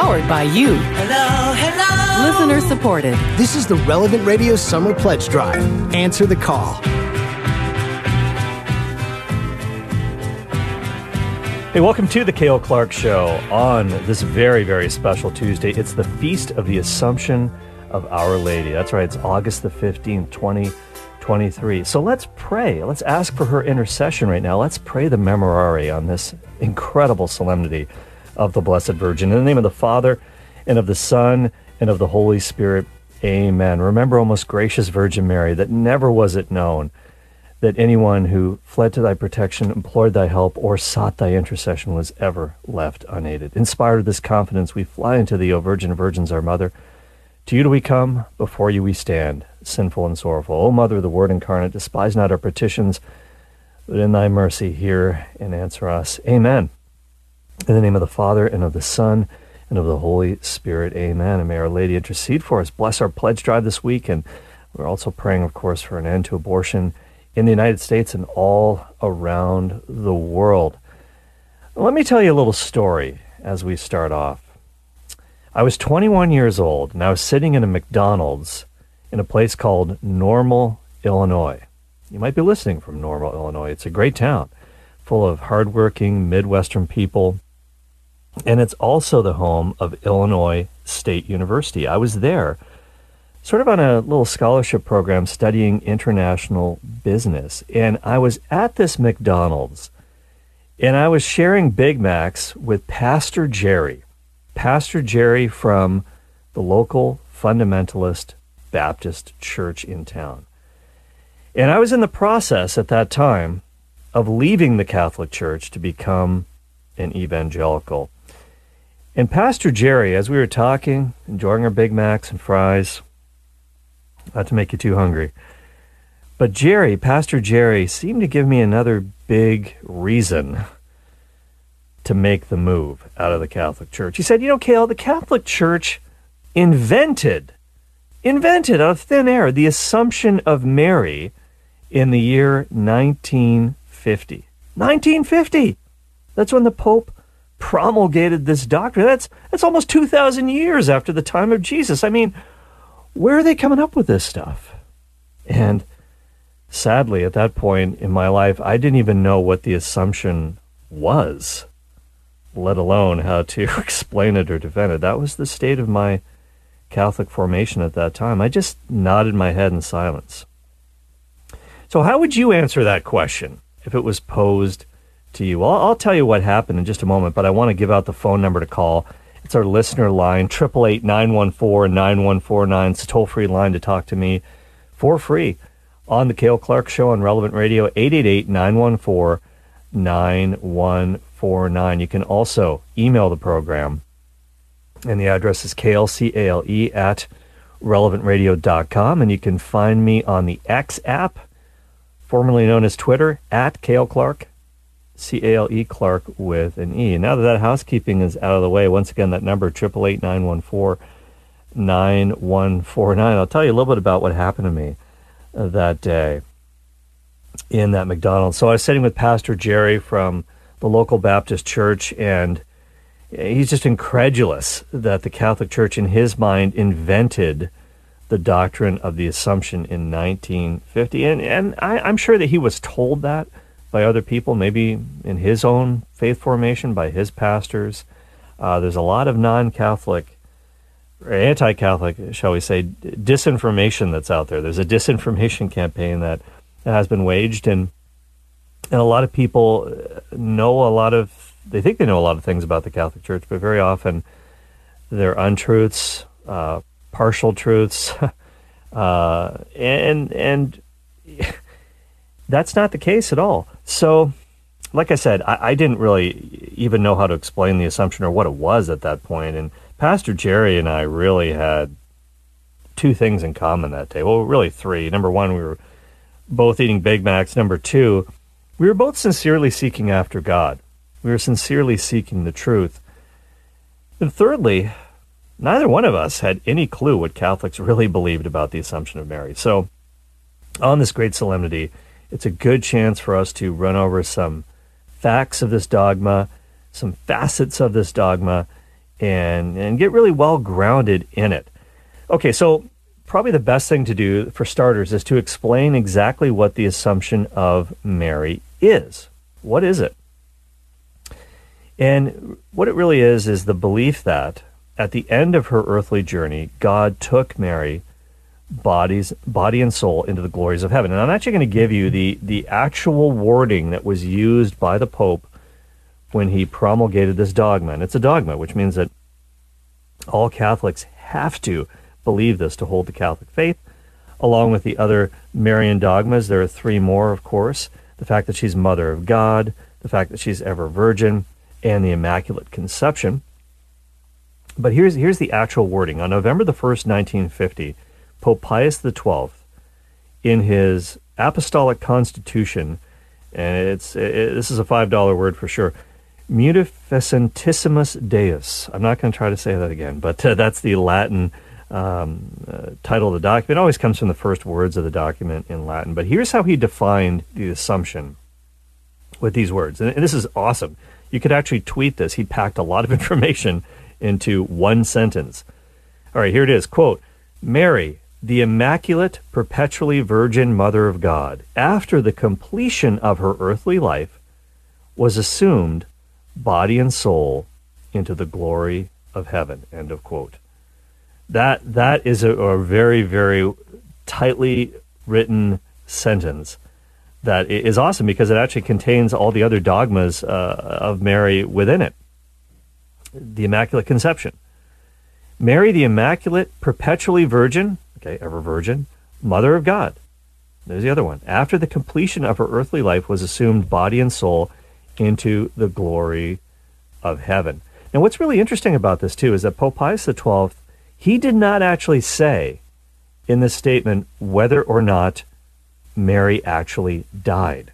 powered by you. Hello, hello. Listener supported. This is the Relevant Radio Summer Pledge Drive. Answer the call. Hey, welcome to the Cale Clark Show on this very, very special Tuesday. It's the Feast of the Assumption of Our Lady. That's right, it's August the 15th, 2023. So let's pray. Let's ask for her intercession right now. Let's pray the Memorare on this incredible solemnity of the Blessed Virgin. In the name of the Father, and of the Son, and of the Holy Spirit. Amen. Remember, O most gracious Virgin Mary, that never was it known that anyone who fled to thy protection, implored thy help, or sought thy intercession was ever left unaided. Inspired of this confidence, we fly into thee, O Virgin Virgins, our Mother. To you do we come, before you we stand, sinful and sorrowful. O Mother of the Word incarnate, despise not our petitions, but in thy mercy hear and answer us. Amen. In the name of the Father, and of the Son, and of the Holy Spirit. Amen. And may Our Lady intercede for us. Bless our pledge drive this week. And we're also praying, of course, for an end to abortion in the United States and all around the world. Let me tell you a little story as we start off. I was 21 years old and I was sitting in a McDonald's in a place called Normal, Illinois. You might be listening from Normal, Illinois. It's a great town full of hardworking Midwestern people. And it's also the home of Illinois State University. I was there sort of on a little scholarship program studying international business. And I was at this McDonald's and I was sharing Big Macs with Pastor Jerry, Pastor Jerry from the local fundamentalist Baptist church in town. And I was in the process at that time of leaving the Catholic Church to become an evangelical. And Pastor Jerry, as we were talking, enjoying our Big Macs and fries, not to make you too hungry. But Jerry, Pastor Jerry, seemed to give me another big reason to make the move out of the Catholic Church. He said, You know, Cale, the Catholic Church invented, invented out of thin air the Assumption of Mary in the year 1950. 1950! That's when the Pope promulgated this doctrine. That's, that's almost 2,000 years after the time of Jesus. I mean, where are they coming up with this stuff? And sadly, at that point in my life, I didn't even know what the assumption was, let alone how to explain it or defend it. That was the state of my Catholic formation at that time. I just nodded my head in silence. So, how would you answer that question if it was posed to you? Well, I'll tell you what happened in just a moment, but I want to give out the phone number to call it's our listener line, 888 914 9149. It's a toll free line to talk to me for free on the Cale Clark Show on Relevant Radio, 888 914 9149. You can also email the program, and the address is klcale at relevantradio.com. And you can find me on the X app, formerly known as Twitter, at Cale Clark. C A L E Clark with an E. Now that that housekeeping is out of the way, once again, that number, 888 9149. I'll tell you a little bit about what happened to me uh, that day in that McDonald's. So I was sitting with Pastor Jerry from the local Baptist church, and he's just incredulous that the Catholic Church, in his mind, invented the doctrine of the Assumption in 1950. And, and I, I'm sure that he was told that by other people, maybe in his own faith formation, by his pastors. Uh, there's a lot of non Catholic, anti Catholic, shall we say, disinformation that's out there. There's a disinformation campaign that, has been waged, and, and a lot of people know a lot of, they think they know a lot of things about the Catholic Church, but very often they're untruths, uh, partial truths, uh, and, and, that's not the case at all. So, like I said, I, I, didn't really even know how to explain the assumption or what it was at that point. And Pastor Jerry and I really had two things in common that day. Well, really three. Number one, we were both eating Big Macs. Number two, we were both sincerely seeking after God. We were sincerely seeking the truth. And thirdly, neither one of us had any clue what Catholics really believed about the Assumption of Mary. So, on this great solemnity, it's a good chance for us to run over some facts of this dogma, some facets of this dogma, and, and get really well grounded in it. Okay, so probably the best thing to do for starters is to explain exactly what the Assumption of Mary is. What is it? And what it really is is the belief that at the end of her earthly journey, God took Mary bodies body and soul into the glories of heaven. And I'm actually going to give you the the actual wording that was used by the Pope when he promulgated this dogma. And it's a dogma, which means that all Catholics have to believe this to hold the Catholic faith, along with the other Marian dogmas. There are three more, of course the fact that she's Mother of God, the fact that she's ever virgin, and the Immaculate Conception. But here's, here's the actual wording. On November the 1st, 1950, Pope Pius XII, in his Apostolic Constitution, and it's it, this is a $5 word for sure, Munificentissimus Deus. I'm not going to try to say that again, but uh, that's the Latin um, uh, title of the document. It always comes from the first words of the document in Latin. But here's how he defined the assumption with these words. And, and this is awesome. You could actually tweet this. He packed a lot of information into one sentence. All right, here it is. Quote Mary, the Immaculate, perpetually Virgin Mother of God, after the completion of her earthly life, was assumed, body and soul, into the glory of heaven. End of quote that that is a, a very very tightly written sentence that is awesome because it actually contains all the other dogmas uh, of Mary within it. The Immaculate Conception. Mary, the Immaculate, perpetually virgin, okay, ever virgin, Mother of God. There's the other one. After the completion of her earthly life was assumed body and soul into the glory of heaven. Now, what's really interesting about this, too, is that Pope Pius XII he did not actually say in this statement whether or not Mary actually died.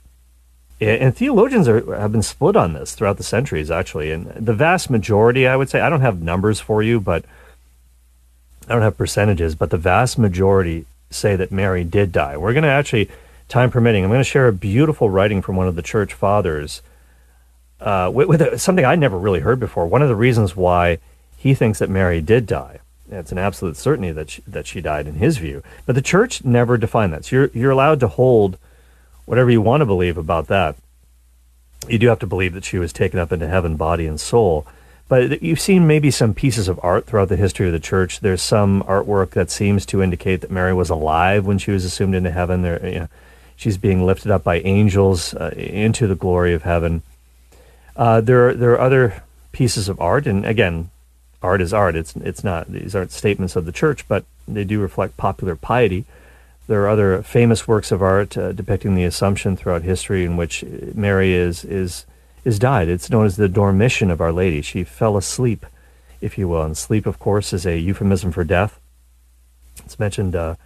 And theologians are, have been split on this throughout the centuries, actually. And the vast majority, I would say, I don't have numbers for you, but I don't have percentages, but the vast majority say that Mary did die. We're going to actually, time permitting, I'm going to share a beautiful writing from one of the church fathers uh, with, with a, something I never really heard before. One of the reasons why he thinks that Mary did die it's an absolute certainty that she, that she died in his view. But the church never defined that. So you're you're allowed to hold whatever you want to believe about that. You do have to believe that she was taken up into heaven, body and soul. But you've seen maybe some pieces of art throughout the history of the church. There's some artwork that seems to indicate that Mary was alive when she was assumed into heaven. There, you know, she's being lifted up by angels uh, into the glory of heaven. Uh, there, are, there are other pieces of art, and again, art is art. It's it's not these aren't statements of the church, but they do reflect popular piety. There are other famous works of art uh, depicting the Assumption throughout history, in which Mary is is is died. It's known as the Dormition of Our Lady. She fell asleep, if you will. And sleep, of course, is a euphemism for death. It's mentioned uh,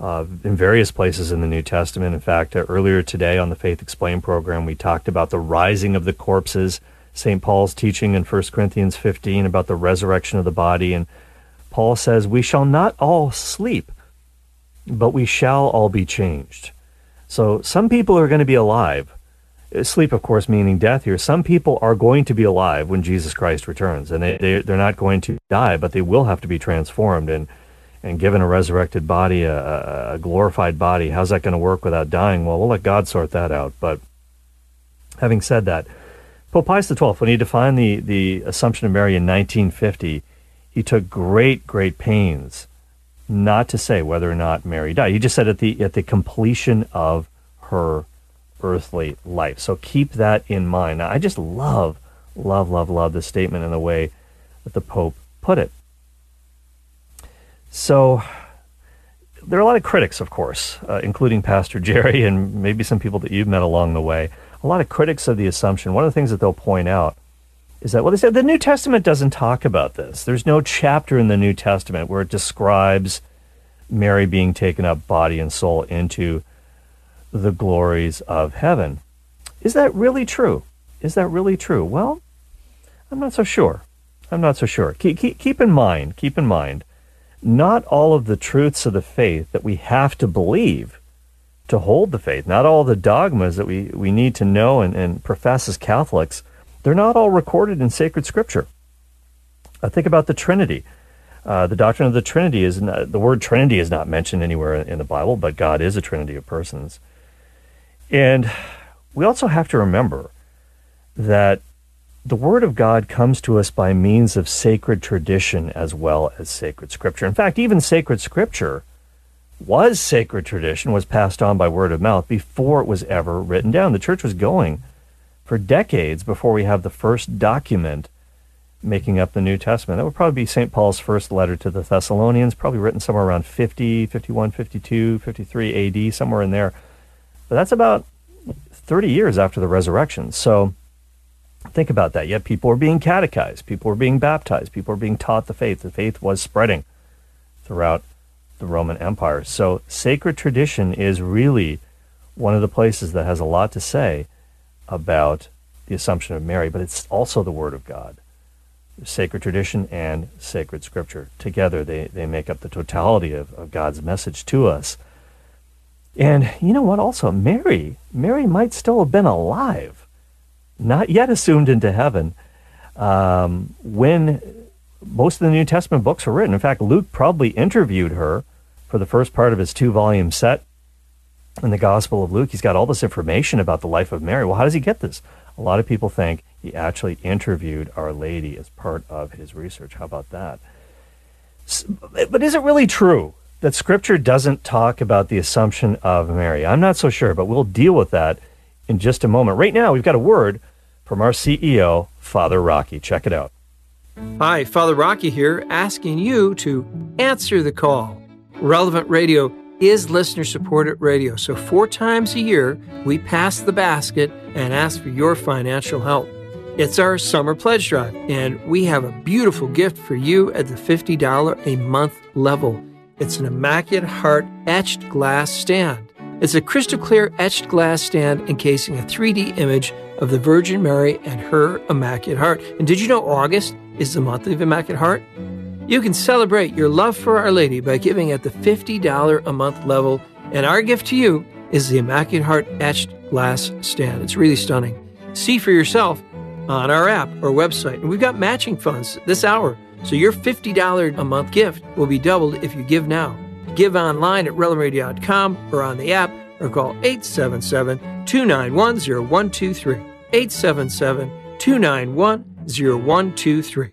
uh, in various places in the New Testament. In fact, uh, earlier today on the Faith Explained program, we talked about the rising of the corpses St. Paul's teaching in 1 Corinthians 15 about the resurrection of the body. And Paul says, We shall not all sleep, but we shall all be changed. So some people are going to be alive. Sleep, of course, meaning death here. Some people are going to be alive when Jesus Christ returns, and they, they, they're not going to die, but they will have to be transformed and, and given a resurrected body, a, a glorified body. How's that going to work without dying? Well, we'll let God sort that out. But having said that, Pope Pius XII, when he defined the, the Assumption of Mary in 1950, he took great, great pains not to say whether or not Mary died. He just said at the at the completion of her earthly life. So keep that in mind. Now, I just love, love, love, love this statement and the way that the Pope put it. So there are a lot of critics, of course, uh, including Pastor Jerry and maybe some people that you've met along the way a lot of critics of the assumption, one of the things that they'll point out is that, well, they said the New Testament doesn't talk about this. There's no chapter in the New Testament where it describes Mary being taken up body and soul into the glories of heaven. Is that really true? Is that really true? Well, I'm not so sure. I'm not so sure. Keep, keep, keep in mind, keep in mind, not all of the truths of the faith that we have to believe to hold the faith. Not all the dogmas that we, we need to know and, and profess as Catholics, they're not all recorded in sacred scripture. Uh, think about the Trinity. Uh, the doctrine of the Trinity is not, the word Trinity is not mentioned anywhere in the Bible, but God is a Trinity of persons. And we also have to remember that the Word of God comes to us by means of sacred tradition as well as sacred Scripture. In fact, even sacred Scripture was sacred tradition, was passed on by word of mouth before it was ever written down. The church was going for decades before we have the first document making up the New Testament. That would probably be St. Paul's first letter to the Thessalonians, probably written somewhere around 50, 51, 52, 53 AD, somewhere in there. But that's about 30 years after the resurrection. So think about that. Yet people were being catechized, people were being baptized, people were being taught the faith. The faith was spreading throughout the Roman Empire. So sacred tradition is really one of the places that has a lot to say about the Assumption of Mary, but it's also the Word of God sacred tradition and sacred scripture. Together, they, they make up the totality of, of God's message to us. And you know what? Also, Mary, Mary might still have been alive, not yet assumed into heaven, um, when most of the New Testament books were written. In fact, Luke probably interviewed her for the first part of his two volume set in the Gospel of Luke. He's got all this information about the life of Mary. Well, how does he get this? A lot of people think he actually interviewed Our Lady as part of his research. How about that? But is it really true that Scripture doesn't talk about the Assumption of Mary? I'm not so sure, but we'll deal with that in just a moment. Right now, we've got a word from our CEO, Father Rocky. Check it out. Hi, Father Rocky here, asking you to answer the call. Relevant Radio is listener supported radio, so four times a year we pass the basket and ask for your financial help. It's our summer pledge drive, and we have a beautiful gift for you at the $50 a month level. It's an Immaculate Heart etched glass stand. It's a crystal clear etched glass stand encasing a 3D image of the Virgin Mary and her Immaculate Heart. And did you know August is the month of Immaculate Heart? You can celebrate your love for Our Lady by giving at the $50 a month level, and our gift to you is the Immaculate Heart etched glass stand. It's really stunning. See for yourself on our app or website. And we've got matching funds this hour. So your $50 a month gift will be doubled if you give now. Give online at relevantradio.com or on the app or call 877 291 0123. 877 291 0123.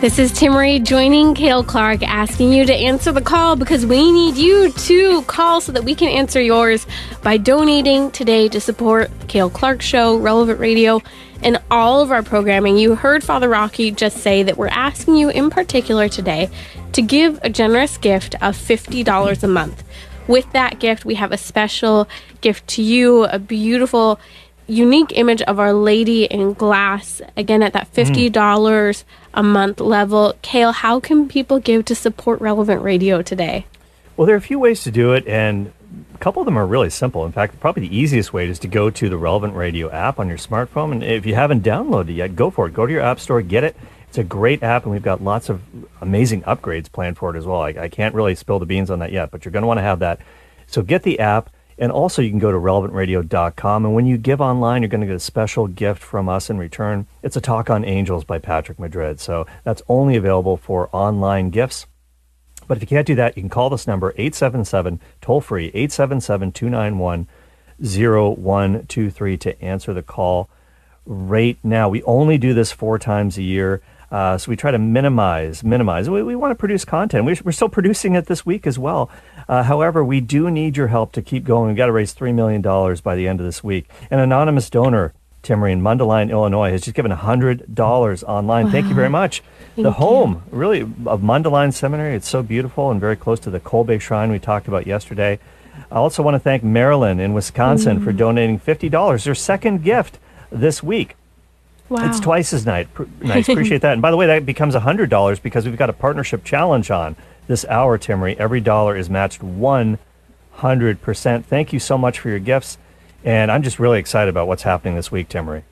This is Timmerie joining Cale Clark, asking you to answer the call because we need you to call so that we can answer yours by donating today to support Cale Clark Show, Relevant Radio, and all of our programming. You heard Father Rocky just say that we're asking you in particular today to give a generous gift of $50 a month. With that gift, we have a special gift to you, a beautiful unique image of Our Lady in glass, again at that $50 mm. a month level. Cale, how can people give to support Relevant Radio today? Well, there are a few ways to do it, and a couple of them are really simple. In fact, probably the easiest way is to go to the Relevant Radio app on your smartphone. And if you haven't downloaded it yet, go for it. Go to your app store, get it. It's a great app, and we've got lots of amazing upgrades planned for it as well. I, I can't really spill the beans on that yet, but you're going to want to have that. So get the app and also, you can go to relevantradio.com. And when you give online, you're going to get a special gift from us in return. It's a talk on angels by Patrick Madrid. So that's only available for online gifts. But if you can't do that, you can call this number 877 toll free 877 291 0123 to answer the call right now. We only do this four times a year. Uh, so we try to minimize, minimize. We, we want to produce content. We, are still producing it this week as well. Uh, however, we do need your help to keep going. We've got to raise $3 million by the end of this week. An anonymous donor, Timmerie in Mundelein, Illinois, has just given $100 online. Wow. Thank you very much. Thank the home, you. really, of Mundelein Seminary. It's so beautiful and very close to the Kolbe Shrine we talked about yesterday. I also want to thank Marilyn in Wisconsin mm. for donating $50, their second gift this week. Wow. It's twice as nice. nice. Appreciate that. And by the way, that becomes $100 because we've got a partnership challenge on this hour, Timmerie. Every dollar is matched 100%. Thank you so much for your gifts. And I'm just really excited about what's happening this week, Timmerie.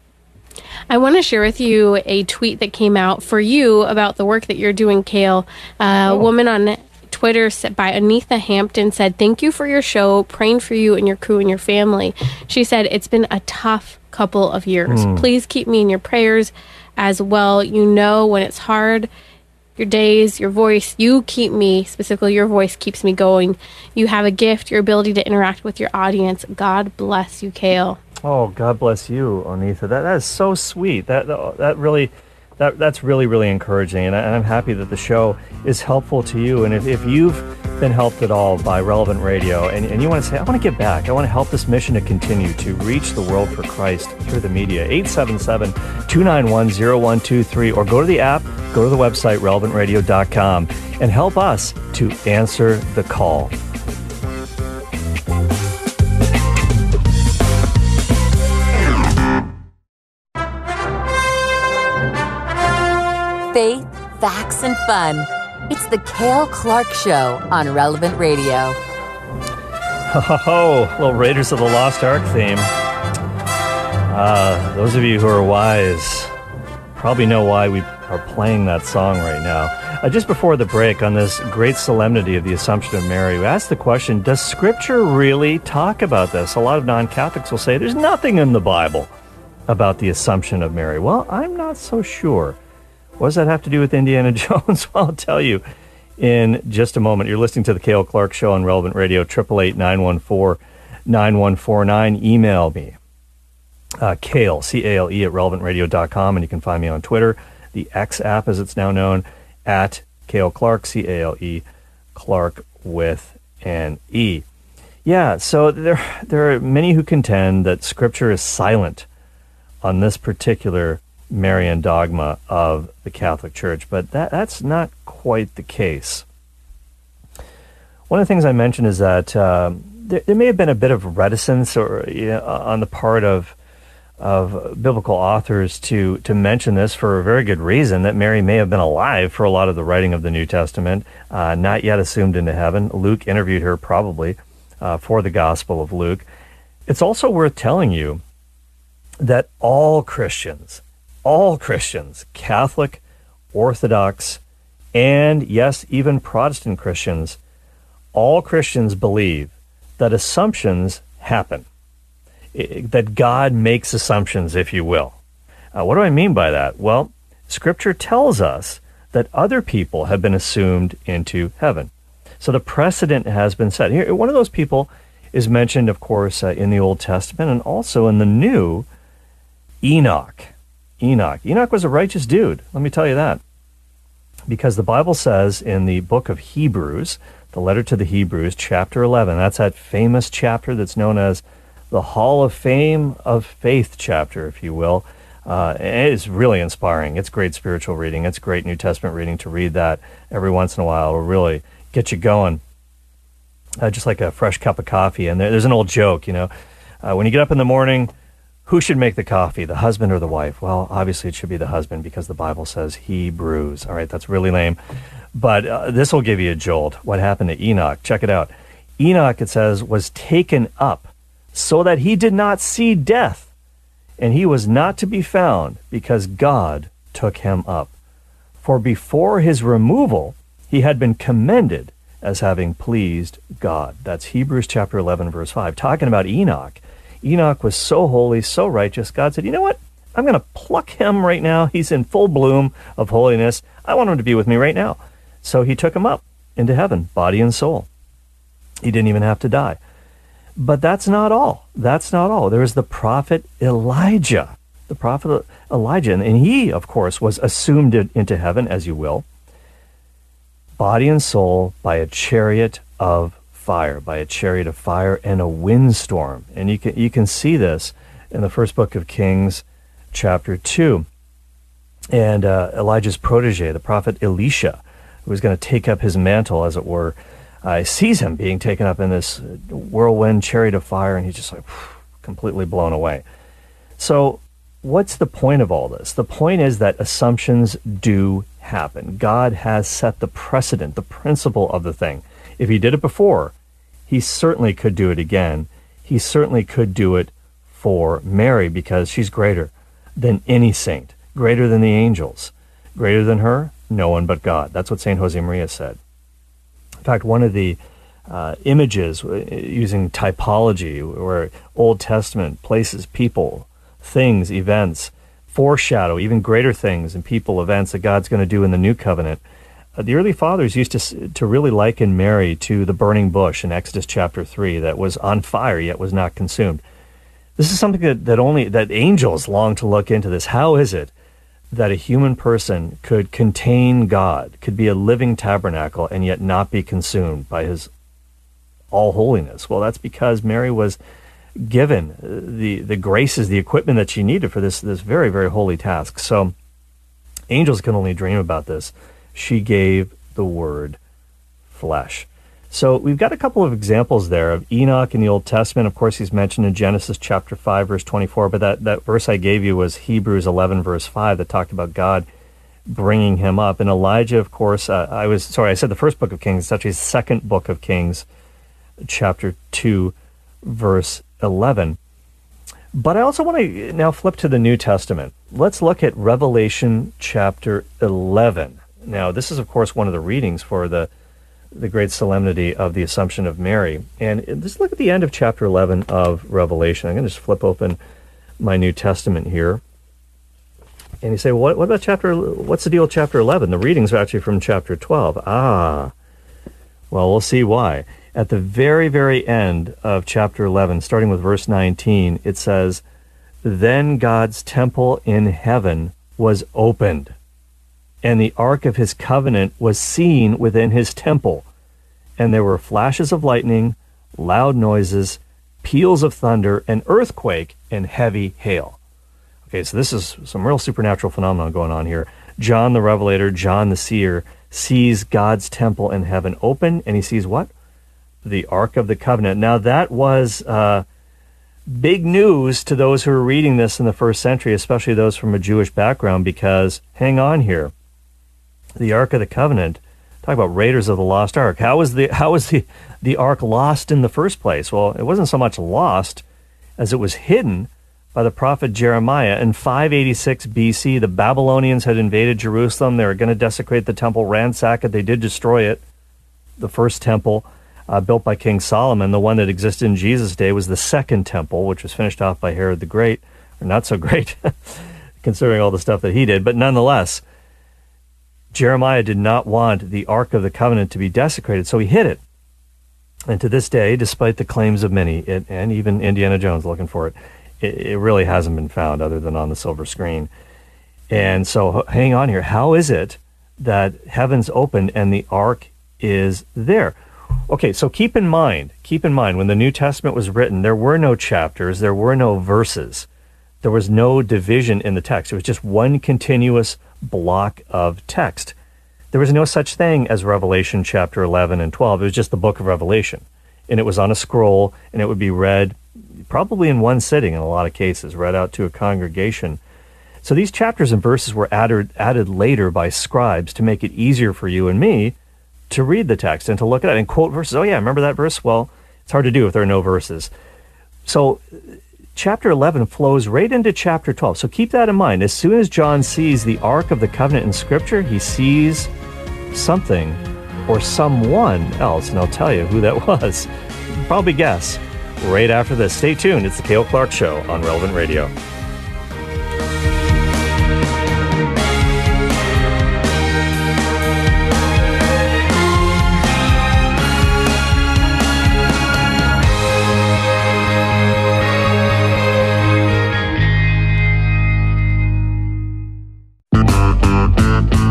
I want to share with you a tweet that came out for you about the work that you're doing, Cale. A oh. woman on Twitter by Anitha Hampton said, Thank you for your show, praying for you and your crew and your family. She said, It's been a tough couple of years. Hmm. Please keep me in your prayers as well. You know, when it's hard, your days, your voice, you keep me, specifically your voice keeps me going. You have a gift, your ability to interact with your audience. God bless you, Cale. Oh, God bless you, Onitha. That that is so sweet. That that really, that that's really really encouraging, and, I, am happy that the show is helpful to you. And if, if you've been helped at all by Relevant Radio, and, and you want to say, I want to get back, I want to help this mission to continue to reach the world for Christ through the media. 877-291-0123, or go to the app, go to the website relevantradio.com, and help us to answer the call. And fun. It's the Cale Clark Show on Relevant Radio. Ho, ho, ho, little Raiders of the Lost Ark theme. Uh, those of you who are wise probably know why we are playing that song right now. Uh, just before the break, on this great solemnity of the Assumption of Mary, we asked the question Does Scripture really talk about this? A lot of non Catholics will say there's nothing in the Bible about the Assumption of Mary. Well, I'm not so sure. What does that have to do with Indiana Jones? well, I'll tell you in just a moment. You're listening to the Cale Clark Show on Relevant Radio, 888-914-9149. Email me, uh, Cale, C-A-L-E, at relevantradio.com, and you can find me on Twitter, the X app, as it's now known, at Cale Clark, C-A-L-E, Clark with an E. Yeah, so there, there are many who contend that Scripture is silent on this particular Marian dogma of the Catholic Church, but that, that's not quite the case. One of the things I mentioned is that uh, there, there, may have been a bit of reticence or you know, on the part of of biblical authors to to mention this for a very good reason that Mary may have been alive for a lot of the writing of the New Testament, uh, not yet assumed into heaven. Luke interviewed her probably uh, for the Gospel of Luke. It's also worth telling you that all Christians all Christians, Catholic, Orthodox, and yes, even Protestant Christians, all Christians believe that assumptions happen, that God makes assumptions, if you will. Uh, what do I mean by that? Well, Scripture tells us that other people have been assumed into heaven. So the precedent has been set. Here, one of those people is mentioned, of course, uh, in the Old Testament and also in the New, Enoch. Enoch. Enoch was a righteous dude, let me tell you that. Because the Bible says in the book of Hebrews, the letter to the Hebrews, chapter 11, that's that famous chapter that's known as the Hall of Fame of Faith chapter, if you will. Uh, it is really inspiring. It's great spiritual reading. It's great New Testament reading to read that every once in a while. It'll really get you going, uh, just like a fresh cup of coffee. And there, there's an old joke, you know, uh, when you get up in the morning, who should make the coffee, the husband or the wife? Well, obviously it should be the husband because the Bible says he brews. All right, that's really lame. But uh, this will give you a jolt. What happened to Enoch? Check it out. Enoch, it says, was taken up so that he did not see death, and he was not to be found because God took him up. For before his removal, he had been commended as having pleased God. That's Hebrews chapter 11, verse 5, talking about Enoch Enoch was so holy, so righteous. God said, You know what? I'm going to pluck him right now. He's in full bloom of holiness. I want him to be with me right now. So he took him up into heaven, body and soul. He didn't even have to die. But that's not all. That's not all. There is the prophet Elijah. The prophet Elijah. And he, of course, was assumed into heaven, as you will, body and soul by a chariot of fire, by a chariot of fire and a windstorm. And you can, you can see this in the first book of Kings, chapter 2. And uh, Elijah's protege, the prophet Elisha, who was going to take up his mantle, as it were, uh, sees him being taken up in this whirlwind chariot of fire, and he's just like completely blown away. So, what's the point of all this? The point is that assumptions do happen. God has set the precedent, the principle of the thing. If he did it before, he certainly could do it again. He certainly could do it for Mary because she's greater than any saint, greater than the angels. Greater than her, no one but God. That's what St. Josemaria said. In fact, one of the uh, images uh, using typology, where Old Testament places, people, things, events, foreshadow even greater things and people, events that God's going to do in the new covenant. Uh, the early fathers used to to really liken Mary to the burning bush in Exodus chapter three that was on fire yet was not consumed. This is something that, that only that angels long to look into this. How is it that a human person could contain God, could be a living tabernacle, and yet not be consumed by his all holiness? Well, that's because Mary was given the, the graces, the equipment that she needed for this, this very, very holy task. So angels can only dream about this. She gave the word flesh. So we've got a couple of examples there of Enoch in the Old Testament. Of course, he's mentioned in Genesis chapter 5, verse 24, but that, that verse I gave you was Hebrews 11, verse 5, that talked about God bringing him up. And Elijah, of course, uh, I was, sorry, I said the first book of Kings, it's actually the second book of Kings, chapter 2, verse 11. But I also want to now flip to the New Testament. Let's look at Revelation chapter 11. Now, this is, of course, one of the readings for the the great solemnity of the Assumption of Mary. And let's look at the end of chapter 11 of Revelation. I'm going to just flip open my New Testament here. And you say, what, what about chapter, what's the deal with chapter 11? The readings are actually from chapter 12. Ah, well, we'll see why. At the very, very end of chapter 11, starting with verse 19, it says, Then God's temple in heaven was opened and the ark of his covenant was seen within his temple. And there were flashes of lightning, loud noises, peals of thunder, an earthquake, and heavy hail. Okay, so this is some real supernatural phenomenon going on here. John the Revelator, John the Seer, sees God's temple in heaven open, and he sees what? The Ark of the Covenant. Now, that was uh, big news to those who were reading this in the first century, especially those from a Jewish background, because hang on here the Ark of the Covenant. Talk about Raiders of the Lost Ark. How was the how was the the Ark lost in the first place? Well, it wasn't so much lost as it was hidden by the prophet Jeremiah in 586 BC. The Babylonians had invaded Jerusalem. They were going to desecrate the temple, ransack it. They did destroy it. The first temple uh, built by King Solomon, the one that existed in Jesus' day, was the second temple, which was finished off by Herod the Great, or not so great, considering all the stuff that he did. But nonetheless, Jeremiah did not want the Ark of the Covenant to be desecrated, so he hid it. And to this day, despite the claims of many, it, and even Indiana Jones looking for it, it, it really hasn't been found other than on the silver screen. And so, hang on here. How is it that heaven's opened and the ark is there? Okay, so keep in mind, keep in mind, when the New Testament was written, there were no chapters, there were no verses, there was no division in the text. It was just one continuous block of text. There was no such thing as Revelation chapter 11 and 12. It was just the book of Revelation. And it was on a scroll, and it would be read probably in one sitting in a lot of cases, read out to a congregation. So these chapters and verses were added, added later by scribes to make it easier for you and me to read the text and to look at it and quote verses. Oh, yeah, remember that verse? Well, it's hard to do if there are no verses. So chapter 11 flows right into chapter 12. So keep that in mind. As soon as John sees the Ark of the Covenant in Scripture, he sees something or someone else. And I'll tell you who that was. Probably guess right after this. Stay tuned. It's the Cale Clark Show on Relevant Radio.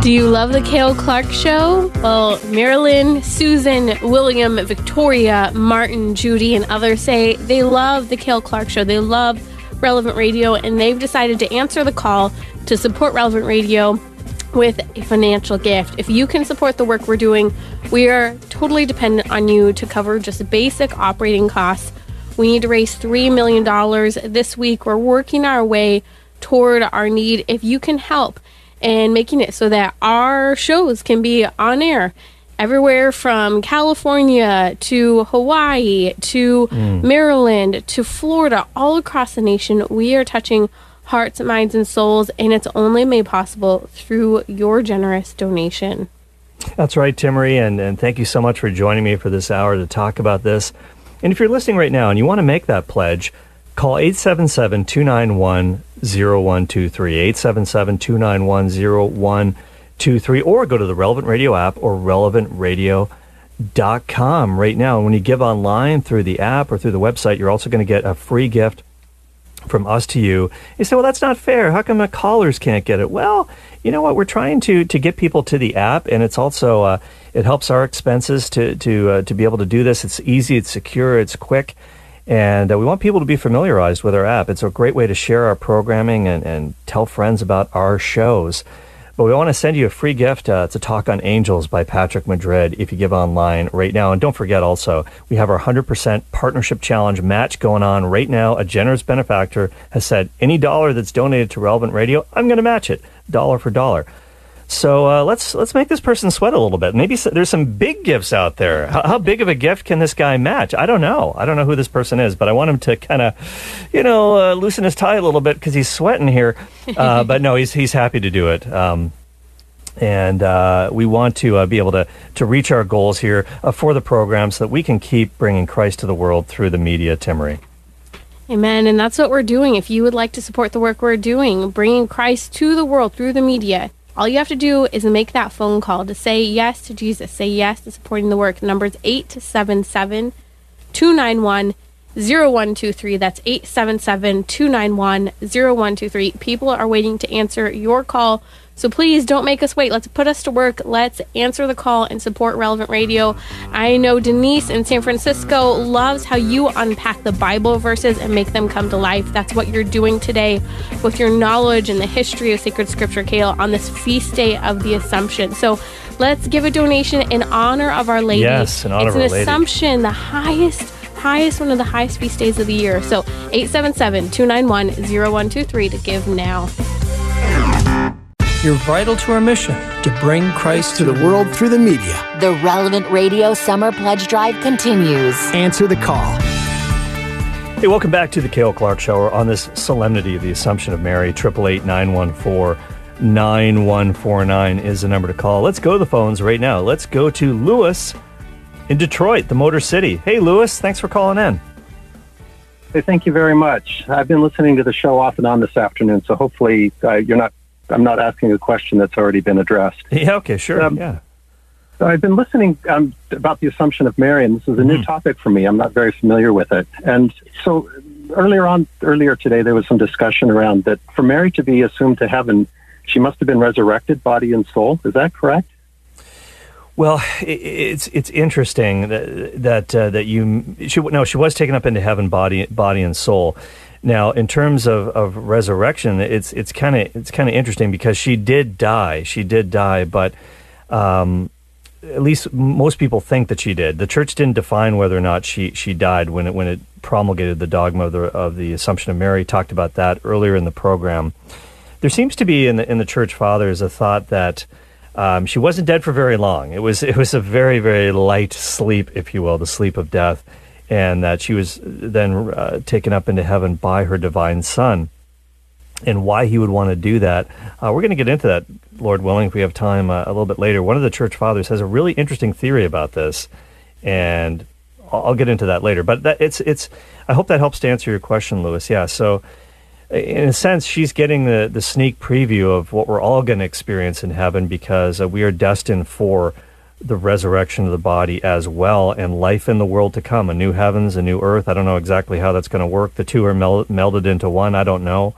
Do you love the Cale Clark Show? Well, Marilyn, Susan, William, Victoria, Martin, Judy, and others say they love the Cale Clark Show. They love Relevant Radio, and they've decided to answer the call to support Relevant Radio with a financial gift. If you can support the work we're doing, we are totally dependent on you to cover just basic operating costs. We need to raise $3 million this week. We're working our way toward our need. If you can help, and making it so that our shows can be on air everywhere from California to Hawaii to mm. Maryland to Florida, all across the nation. We are touching hearts, minds, and souls, and it's only made possible through your generous donation. That's right, Timmerie, and, and thank you so much for joining me for this hour to talk about this. And if you're listening right now and you want to make that pledge, call 877 291 0123. 877 291 0123, or go to the Relevant Radio app or relevantradio.com right now. and When you give online through the app or through the website, you're also going to get a free gift from us to you. You say, well, that's not fair. How come the callers can't get it? Well, you know what? We're trying to to get people to the app, and it's also uh, it helps our expenses to to uh, to be able to do this. It's easy, it's secure, it's quick, and uh, we want people to be familiarized with our app. It's a great way to share our programming and, and tell friends about our shows. But we want to send you a free gift. Uh, it's a talk on angels by Patrick Madrid if you give online right now. And don't forget also, we have our 100% partnership challenge match going on right now. A generous benefactor has said any dollar that's donated to Relevant Radio, I'm going to match it dollar for dollar. So uh, let's let's make this person sweat a little bit. Maybe there's some big gifts out there. How, how, big of a gift can this guy match? I don't know. I don't know who this person is, but I want him to kind of, you know, uh, loosen his tie a little bit because he's sweating here. Uh, but no, he's he's happy to do it. Um, and uh, we want to uh, be able to to reach our goals here uh, for the program so that we can keep bringing Christ to the world through the media, Timmerie. Amen. And that's what we're doing. If you would like to support the work we're doing, bringing Christ to the world through the media, all you have to do is make that phone call to say yes to Jesus, say yes to supporting the work. The number is 877 291 0123. That's 877 291 0123. People are waiting to answer your call so please don't make us wait. Let's put us to work. Let's answer the call and support Relevant Radio. I know Denise in San Francisco loves how you unpack the Bible verses and make them come to life. That's what you're doing today with your knowledge and the history of sacred scripture, Cale, on this feast day of the Assumption. So let's give a donation in honor of Our Lady. Yes, in honor it's of an Our Lady. Assumption, the highest highest one of the highest feast days of the year. So 877-291-0123 to give now. You're vital to our mission to bring Christ to the world through the media. The Relevant Radio Summer Pledge Drive continues. Answer the call. Hey, welcome back to the Cale Clark Show We're on this solemnity of the Assumption of Mary. Triple eight nine one four nine one four nine is the number to call. Let's go to the phones right now. Let's go to Lewis in Detroit, the Motor City. Hey, Lewis, thanks for calling in. Hey, thank you very much. I've been listening to the show off and on this afternoon, so hopefully uh, you're not I'm not asking a question that's already been addressed. Yeah, okay, sure. Um, yeah. So I've been listening um, about the Assumption of Mary, and this is a new mm-hmm. topic for me. I'm not very familiar with it. And so earlier on, earlier today, there was some discussion around that for Mary to be assumed to heaven, she must have been resurrected, body and soul. Is that correct? Well, it's it's interesting that that uh, that you she no she was taken up into heaven, body body and soul. Now, in terms of, of resurrection, it's it's kind of it's kind of interesting because she did die. She did die, but um, at least most people think that she did. The church didn't define whether or not she, she died when it when it promulgated the dogma of the, of the Assumption of Mary. Talked about that earlier in the program. There seems to be in the in the church fathers a thought that. Um, she wasn't dead for very long. It was it was a very very light sleep, if you will, the sleep of death and that she was then uh, taken up into heaven by her divine Son. And why he would want to do that, uh, we're going to get into that, Lord willing, if we have time uh, a little bit later. One of the church fathers has a really interesting theory about this, and I'll, get into that later. But that, it's it's. I hope that helps to answer your question, Lewis. Yeah. So, in a sense, she's getting the the sneak preview of what we're all going to experience in heaven because uh, we are destined for the resurrection of the body as well and life in the world to come a new heavens a new earth. I don't know exactly how that's going to work. The two are mel- melded into one. I don't know.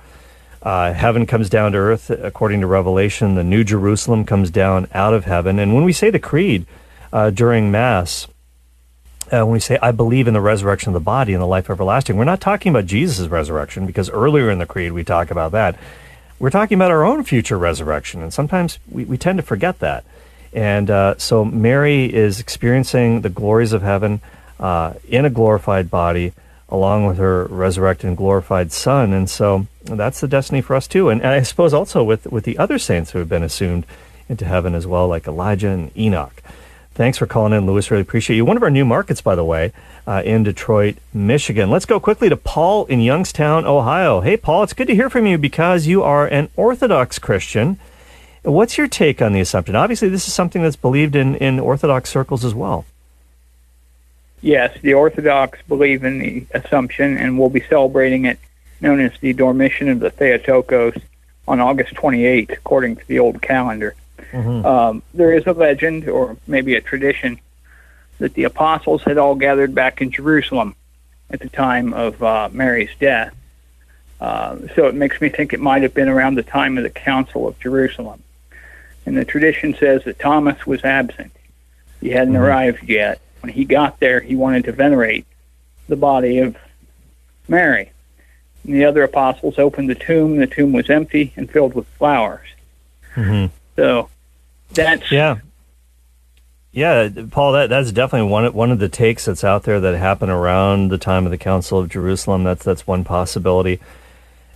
Uh, heaven comes down to earth according to revelation. The new jerusalem comes down out of heaven. And when we say the creed uh, during mass uh, when we say i believe in the resurrection of the body and the life everlasting we're not talking about jesus' resurrection because earlier in the creed we talk about that. We're talking about our own future resurrection. And sometimes we, we tend to forget that and uh, so Mary is experiencing the glories of heaven uh, in a glorified body, along with her resurrected and glorified Son. And so that's the destiny for us too. And, and I suppose also with, with the other saints who have been assumed into heaven as well, like Elijah and Enoch. Thanks for calling in, Lewis. Really appreciate you. One of our new markets, by the way, uh, in Detroit, Michigan. Let's go quickly to Paul in Youngstown, Ohio. Hey, Paul, it's good to hear from you because you are an Orthodox Christian What's your take on the Assumption? Obviously, this is something that's believed in, in Orthodox circles as well. Yes, the Orthodox believe in the Assumption, and we'll be celebrating it, known as the Dormition of the Theotokos, on August 28th, according to the old calendar. Mm-hmm. Um, there is a legend, or maybe a tradition, that the apostles had all gathered back in Jerusalem at the time of uh, Mary's death. Uh, so it makes me think it might have been around the time of the Council of Jerusalem. And the tradition says that Thomas was absent. He hadn't mm-hmm. arrived yet. When he got there, he wanted to venerate the body of Mary. And the other apostles opened the tomb. The tomb was empty and filled with flowers. Mm-hmm. So that's yeah. Yeah, Paul, that that's definitely one one of the takes that's out there that happened around the time of the Council of Jerusalem. That's that's one possibility.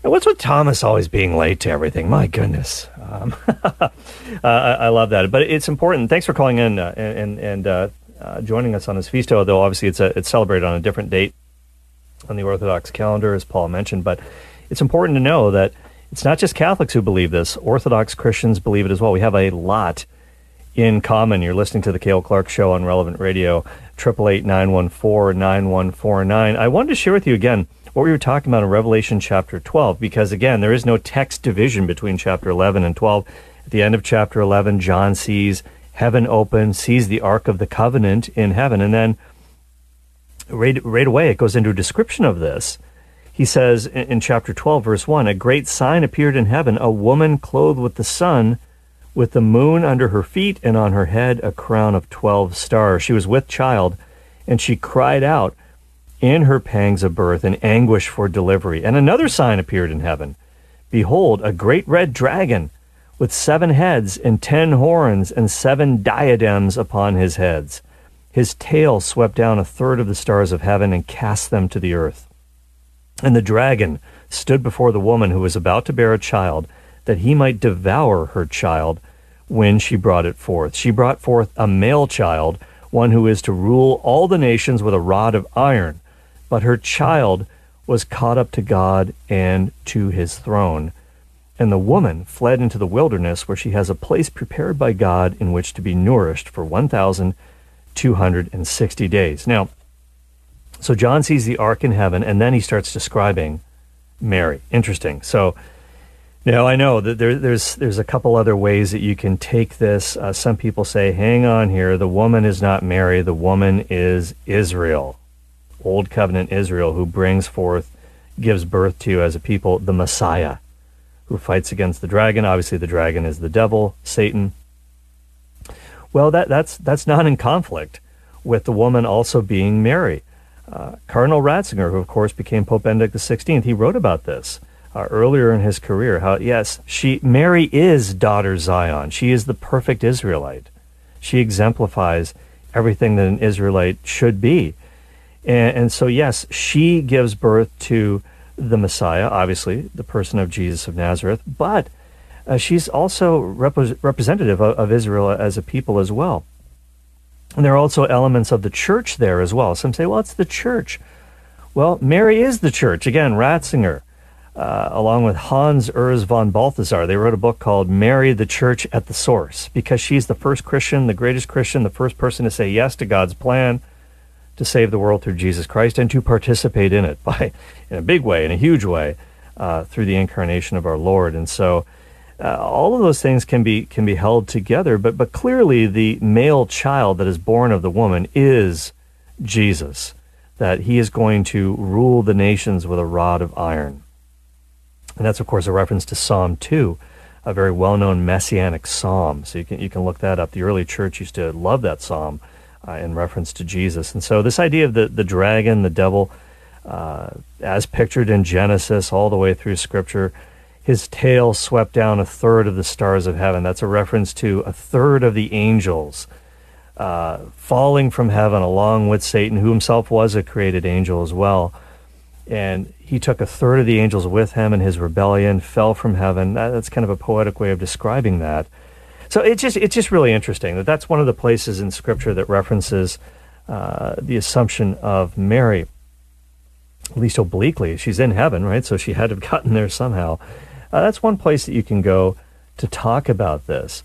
What's with Thomas always being late to everything? My goodness, um, uh, I, I, love that. But it's important. Thanks for calling in uh, and and uh, uh, joining us on this feast. Although obviously it's a, it's celebrated on a different date on the Orthodox calendar, as Paul mentioned. But it's important to know that it's not just Catholics who believe this. Orthodox Christians believe it as well. We have a lot in common. You're listening to the Cale Clark Show on Relevant Radio, 888-914-9149. I wanted to share with you again what we were talking about in Revelation chapter 12, because again, there is no text division between chapter 11 and 12. At the end of chapter 11, John sees heaven open, sees the Ark of the Covenant in heaven, and then right, right away it goes into a description of this. He says in, in chapter 12, verse 1, a great sign appeared in heaven, a woman clothed with the sun, with the moon under her feet, and on her head a crown of twelve stars. She was with child, and she cried out in her pangs of birth and anguish for delivery. And another sign appeared in heaven Behold, a great red dragon with seven heads and ten horns and seven diadems upon his heads. His tail swept down a third of the stars of heaven and cast them to the earth. And the dragon stood before the woman who was about to bear a child that he might devour her child when she brought it forth. She brought forth a male child, one who is to rule all the nations with a rod of iron. But her child was caught up to God and to his throne. And the woman fled into the wilderness, where she has a place prepared by God in which to be nourished for 1,260 days. Now, so John sees the ark in heaven, and then he starts describing Mary. Interesting. So now I know that there, there's there's a couple other ways that you can take this. Uh, some people say, "Hang on here, the woman is not Mary. The woman is Israel, Old Covenant Israel, who brings forth, gives birth to as a people the Messiah, who fights against the dragon. Obviously, the dragon is the devil, Satan. Well, that that's that's not in conflict with the woman also being Mary. Uh, Cardinal Ratzinger, who of course became Pope Benedict XVI, he wrote about this uh, earlier in his career how yes she Mary is daughter Zion she is the perfect Israelite she exemplifies everything that an Israelite should be and, and so yes she gives birth to the Messiah obviously the person of Jesus of Nazareth. But uh, she's also rep- representative of, of Israel as a people as well. And there are also elements of the church there as well. Some say well it's the church. Well Mary is the church. Again Ratzinger uh, along with Hans Urs von Balthasar. They wrote a book called Mary the Church at the Source because she's the first Christian, the greatest Christian, the first person to say yes to God's plan to save the world through Jesus Christ and to participate in it by, in a big way, in a huge way, uh, through the incarnation of our Lord. And so, uh, all of those things can be can be held together, but but clearly the male child that is born of the woman is Jesus. That he is going to rule the nations with a rod of iron. And that's, of course, a reference to Psalm 2, a very well known messianic psalm. So you can, you can look that up. The early church used to love that psalm uh, in reference to Jesus. And so this idea of the, the dragon, the devil, uh, as pictured in Genesis all the way through Scripture, his tail swept down a third of the stars of heaven. That's a reference to a third of the angels uh, falling from heaven along with Satan, who himself was a created angel as well. And he took a third of the angels with him in his rebellion, fell from heaven. That's kind of a poetic way of describing that. So it's just it's just really interesting that that's one of the places in Scripture that references uh, the assumption of Mary, at least obliquely. She's in heaven, right? So she had to have gotten there somehow. Uh, that's one place that you can go to talk about this.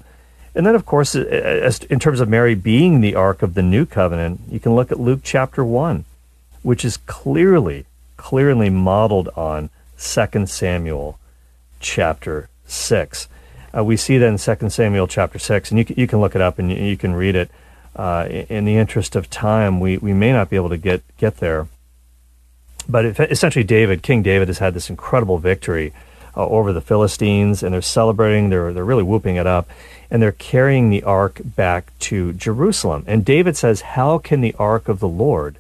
And then, of course, as, in terms of Mary being the Ark of the New Covenant, you can look at Luke chapter 1, which is clearly, clearly modeled on 2 Samuel chapter 6. Uh, we see that in 2 Samuel chapter 6, and you can, you can look it up and you, you can read it. Uh, in the interest of time, we, we may not be able to get, get there. But essentially, David, King David, has had this incredible victory uh, over the Philistines, and they're celebrating. They're they're really whooping it up, and they're carrying the ark back to Jerusalem. And David says, "How can the ark of the Lord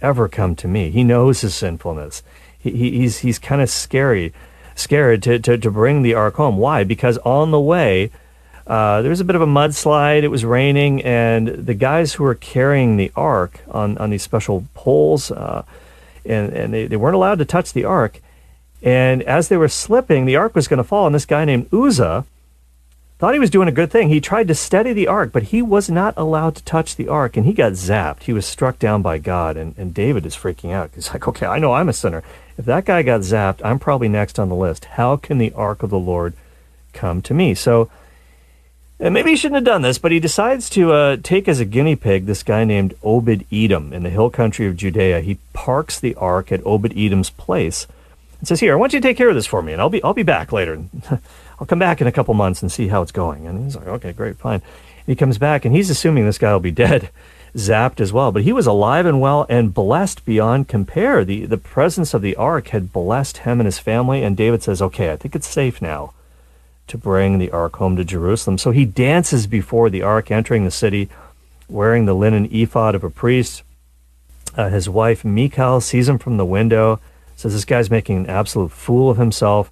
ever come to me?" He knows his sinfulness. He, he's he's kind of scary, scared to, to to bring the ark home. Why? Because on the way. Uh, there was a bit of a mudslide. It was raining, and the guys who were carrying the ark on, on these special poles, uh, and, and they, they weren't allowed to touch the ark. And as they were slipping, the ark was going to fall, and this guy named Uzzah thought he was doing a good thing. He tried to steady the ark, but he was not allowed to touch the ark, and he got zapped. He was struck down by God, and, and David is freaking out. He's like, okay, I know I'm a sinner. If that guy got zapped, I'm probably next on the list. How can the ark of the Lord come to me? So and maybe he shouldn't have done this, but he decides to uh, take as a guinea pig this guy named Obed Edom in the hill country of Judea. He parks the ark at Obed Edom's place and says, "Here, I want you to take care of this for me, and I'll be I'll be back later. I'll come back in a couple months and see how it's going." And he's like, "Okay, great, fine." And he comes back, and he's assuming this guy will be dead, zapped as well, but he was alive and well and blessed beyond compare. the The presence of the ark had blessed him and his family, and David says, "Okay, I think it's safe now." to bring the ark home to Jerusalem. So he dances before the ark, entering the city, wearing the linen ephod of a priest. Uh, his wife, Michal, sees him from the window, says, This guy's making an absolute fool of himself.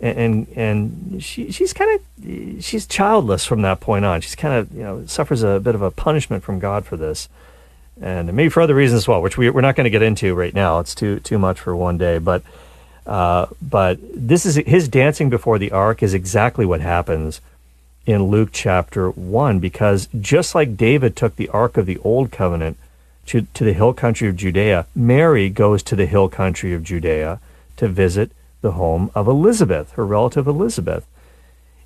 And, and, and she, she's kind of, she's childless from that point on. She's kind of, you know, suffers a bit of a punishment from God for this. And maybe for other reasons as well, which we, we're not going to get into right now. It's too, too much for one day. But uh, but this is his dancing before the ark is exactly what happens in Luke chapter 1 because just like David took the ark of the old covenant to, to the hill country of Judea, Mary goes to the hill country of Judea to visit the home of Elizabeth, her relative Elizabeth.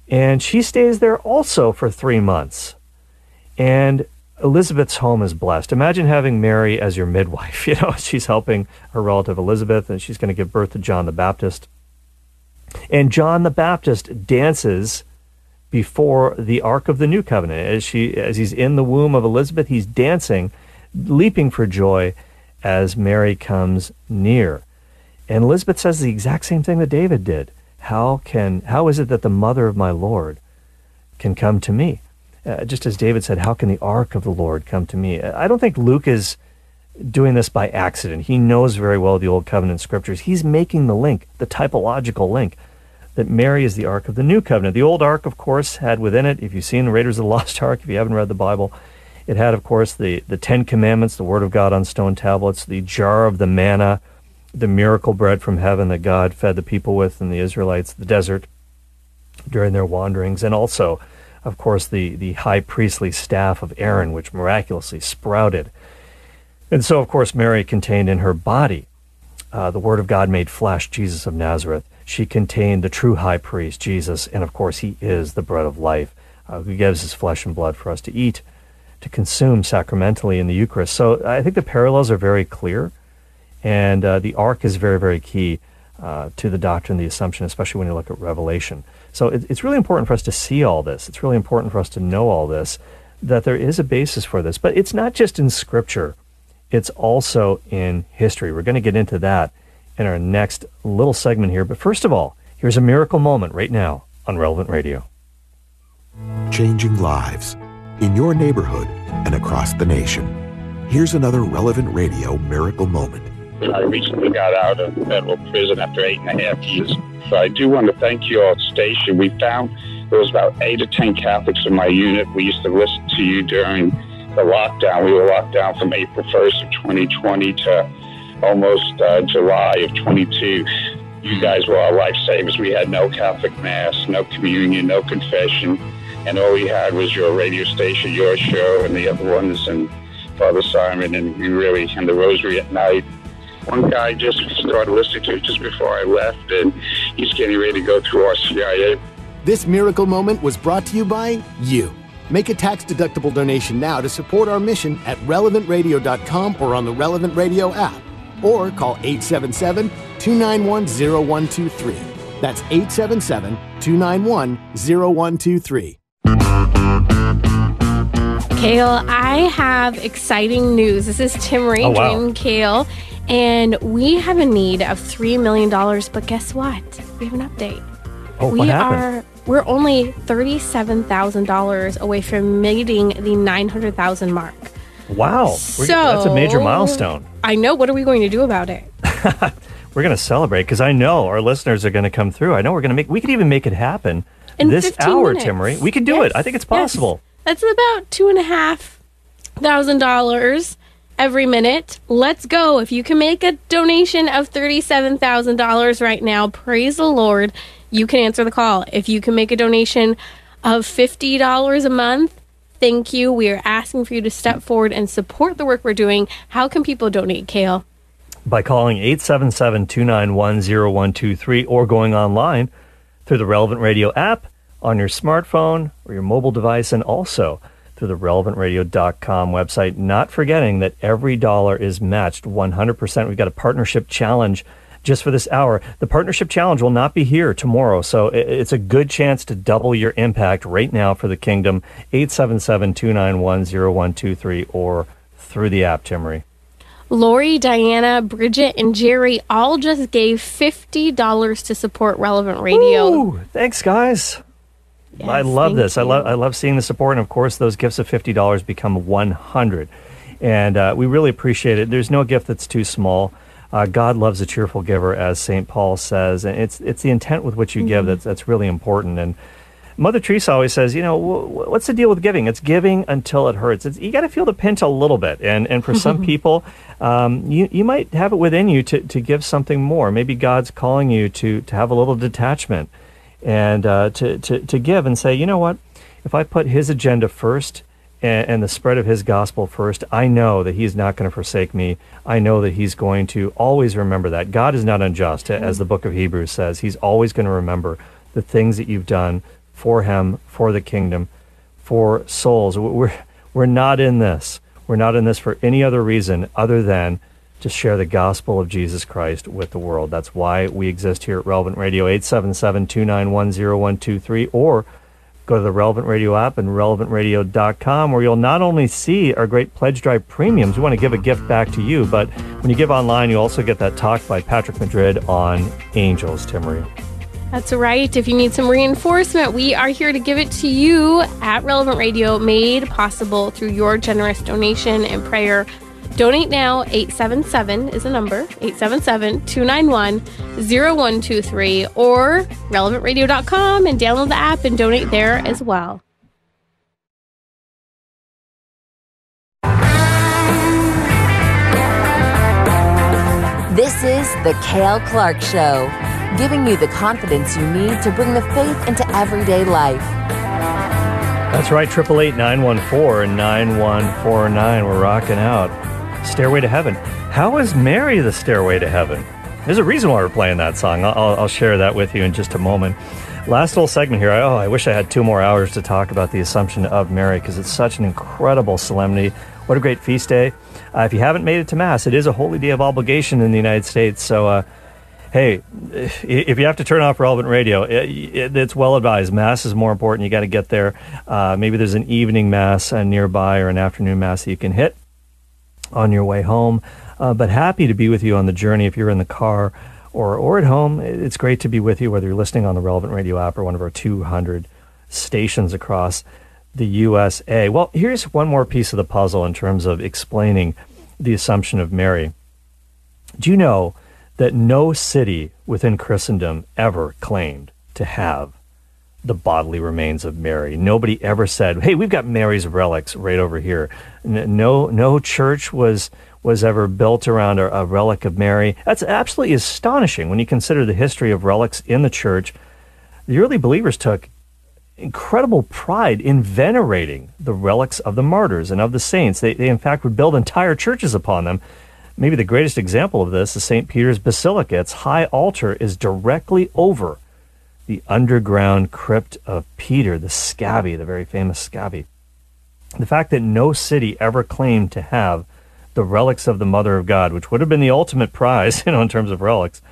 And she stays there also for three months. And Elizabeth's home is blessed. Imagine having Mary as your midwife. You know, she's helping her relative Elizabeth, and she's going to give birth to John the Baptist. And John the Baptist dances before the Ark of the New Covenant. As she as he's in the womb of Elizabeth, he's dancing, leaping for joy as Mary comes near. And Elizabeth says the exact same thing that David did. How can how is it that the mother of my Lord can come to me? Uh, just as David said, how can the ark of the Lord come to me? I don't think Luke is doing this by accident. He knows very well the Old Covenant scriptures. He's making the link, the typological link, that Mary is the ark of the New Covenant. The Old Ark, of course, had within it, if you've seen Raiders of the Lost Ark, if you haven't read the Bible, it had, of course, the, the Ten Commandments, the Word of God on stone tablets, the jar of the manna, the miracle bread from heaven that God fed the people with in the Israelites, the desert during their wanderings, and also of course, the, the high priestly staff of Aaron, which miraculously sprouted. And so, of course, Mary contained in her body uh, the Word of God made flesh, Jesus of Nazareth. She contained the true high priest, Jesus, and of course, he is the bread of life, uh, who gives his flesh and blood for us to eat, to consume sacramentally in the Eucharist. So I think the parallels are very clear, and uh, the ark is very, very key uh, to the doctrine, of the assumption, especially when you look at Revelation. So it, it's really important for us to see all this. It's really important for us to know all this, that there is a basis for this. But it's not just in Scripture, it's also in history. We're going to get into that in our next little segment here. But first of all, here's a miracle moment right now on Relevant Radio. Changing lives in your neighborhood and across the nation. Here's another Relevant Radio miracle moment. I recently got out of federal prison after eight and a half years. So I do want to thank your station. We found there was about eight or ten Catholics in my unit. We used to listen to you during the lockdown. We were locked down from April 1st of 2020 to almost uh, July of 22. You guys were our lifesavers. We had no Catholic Mass, no communion, no confession, and all we had was your radio station, your show, and the other ones, and Father Simon, and we really, and the Rosary at night one guy just started listening to it just before I left, and he's getting ready to go through RCIA This miracle moment was brought to you by you. Make a tax-deductible donation now to support our mission at relevantradio.com or on the Relevant Radio app. Or call 877-291-0123. That's 877-291-0123. Cale, I have exciting news. This is Timmerie Oh, wow. Cale, and we have a need of $3 million. But guess what? We have an update. Oh, we what happened? are we're only $37,000 away from meeting the 900,000 mark. Wow. We're- that's a major milestone. I know. What are we going to do about it? We're going to celebrate because I know our listeners are going to come through. I know we're going to make, we could even make it happen In this 15 hour, minutes. Timmerie. We could do it. I think it's Yes. That's about two and a half thousand dollars every minute. Let's go. If you can make a donation of thirty-seven thousand dollars right now, praise the Lord, you can answer the call. If you can make a donation of fifty dollars a month, thank you. We are asking for you to step forward and support the work we're doing. How can people donate, Cale? by calling 877-291-0123 or going online through the Relevant Radio app on your smartphone or your mobile device and also through the relevantradio.com website. Not forgetting that every dollar is matched 100%. We've got a partnership challenge just for this hour. The partnership challenge will not be here tomorrow, so it's a good chance to double your impact right now for the kingdom. 877-291-0123 or through the app, Timmerie. Lori, Diana, Bridget, and Jerry all just gave $50 to support Relevant Radio. Ooh, thanks, guys. I love this. I love I love seeing the support, and of course, those gifts of fifty dollars become one hundred, and uh, we really appreciate it. There's no gift that's too small. Uh, God loves a cheerful giver, as Saint Paul says, and it's it's the intent with which you give that's that's really important. And Mother Teresa always says, you know, wh- what's the deal with giving? It's giving until it hurts. It's, you got to feel the pinch a little bit. And and for some people, um, you you might have it within you to, to give something more. Maybe God's calling you to to have a little detachment and uh, to, to to give and say, you know what, if I put His agenda first. And, and the spread of his gospel first, I know that he's not going to forsake me. I know that he's going to always remember that. God is not unjust, as the book of Hebrews says. He's always going to remember the things that you've done for him, for the kingdom, for souls. We're, we're not in this. We're not in this for any other reason other than to share the gospel of Jesus Christ with the world. That's why we exist here at Relevant Radio, 877-291-0123, or go to the Relevant Radio app and relevantradio.com, where you'll not only see our great Pledge Drive premiums, we want to give a gift back to you, but when you give online, you also get that talk by Patrick Madrid on angels, Timmerie. That's right. If you need some reinforcement, we are here to give it to you at Relevant Radio, made possible through your generous donation and prayer. Donate now, 877 is the number, 877 291 0123, or relevantradio.com and download the app and donate there as well. This is the Cale Clark Show, giving you the confidence you need to bring the faith into everyday life. That's right, 888 914 9149. We're rocking out. Stairway to Heaven. How is Mary the Stairway to Heaven? There's a reason why we're playing that song. I'll, I'll- share that with you in just a moment. Last little segment here. Oh, I wish I had two more hours to talk about the Assumption of Mary because it's such an incredible solemnity. What a great feast day. Uh, if you haven't made it to Mass, it is a holy day of obligation in the United States. So, uh, hey, if you have to turn off relevant radio, it, it, it's well advised. Mass is more important. You got to get there. Uh, maybe there's an evening mass uh, nearby or an afternoon mass that you can hit on your way home. Uh, but happy to be with you on the journey if you're in the car or, or at home. It's great to be with you, whether you're listening on the Relevant Radio app or one of our 200 stations across the USA. Well, here's one more piece of the puzzle in terms of explaining the Assumption of Mary. Do you know that no city within Christendom ever claimed to have the bodily remains of Mary? Nobody ever said, "Hey, we've got Mary's relics right over here." No, no church was was ever built around a, a relic of Mary. That's absolutely astonishing when you consider the history of relics in the church. The early believers took incredible pride in venerating the relics of the martyrs and of the saints. They, they in fact, would build entire churches upon them. Maybe the greatest example of this is St. Peter's Basilica. Its high altar is directly over the underground crypt of Peter, the Scavi, the very famous Scavi. The fact that no city ever claimed to have the relics of the Mother of God, which would have been the ultimate prize, you know, in terms of relics,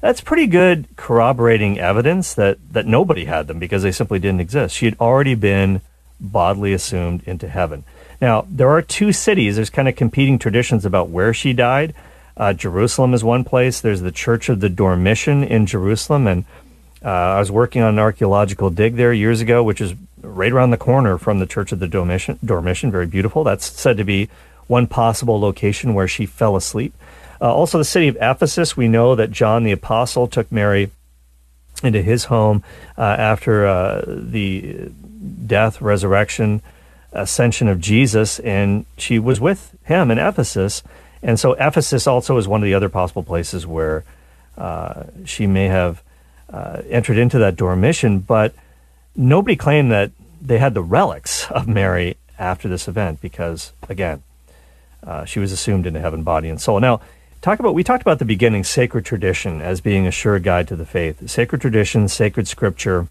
that's pretty good corroborating evidence that, that nobody had them because they simply didn't exist. She had already been bodily assumed into heaven. Now, there are two cities. There's kind of competing traditions about where she died. Uh, Jerusalem is one place. There's the Church of the Dormition in Jerusalem. And uh, I was working on an archaeological dig there years ago, which is right around the corner from the Church of the Dormition. Dormition very beautiful. That's said to be one possible location where she fell asleep. Uh, also, the city of Ephesus, we know that John the Apostle took Mary into his home uh, after uh, the death, resurrection, ascension of Jesus, and she was with him in Ephesus. And so, Ephesus also is one of the other possible places where uh, she may have uh, entered into that dormition, but nobody claimed that they had the relics of Mary after this event because, again, uh, she was assumed into heaven, body, and soul. Now, talk about we talked about the beginning sacred tradition as being a sure guide to the faith sacred tradition sacred scripture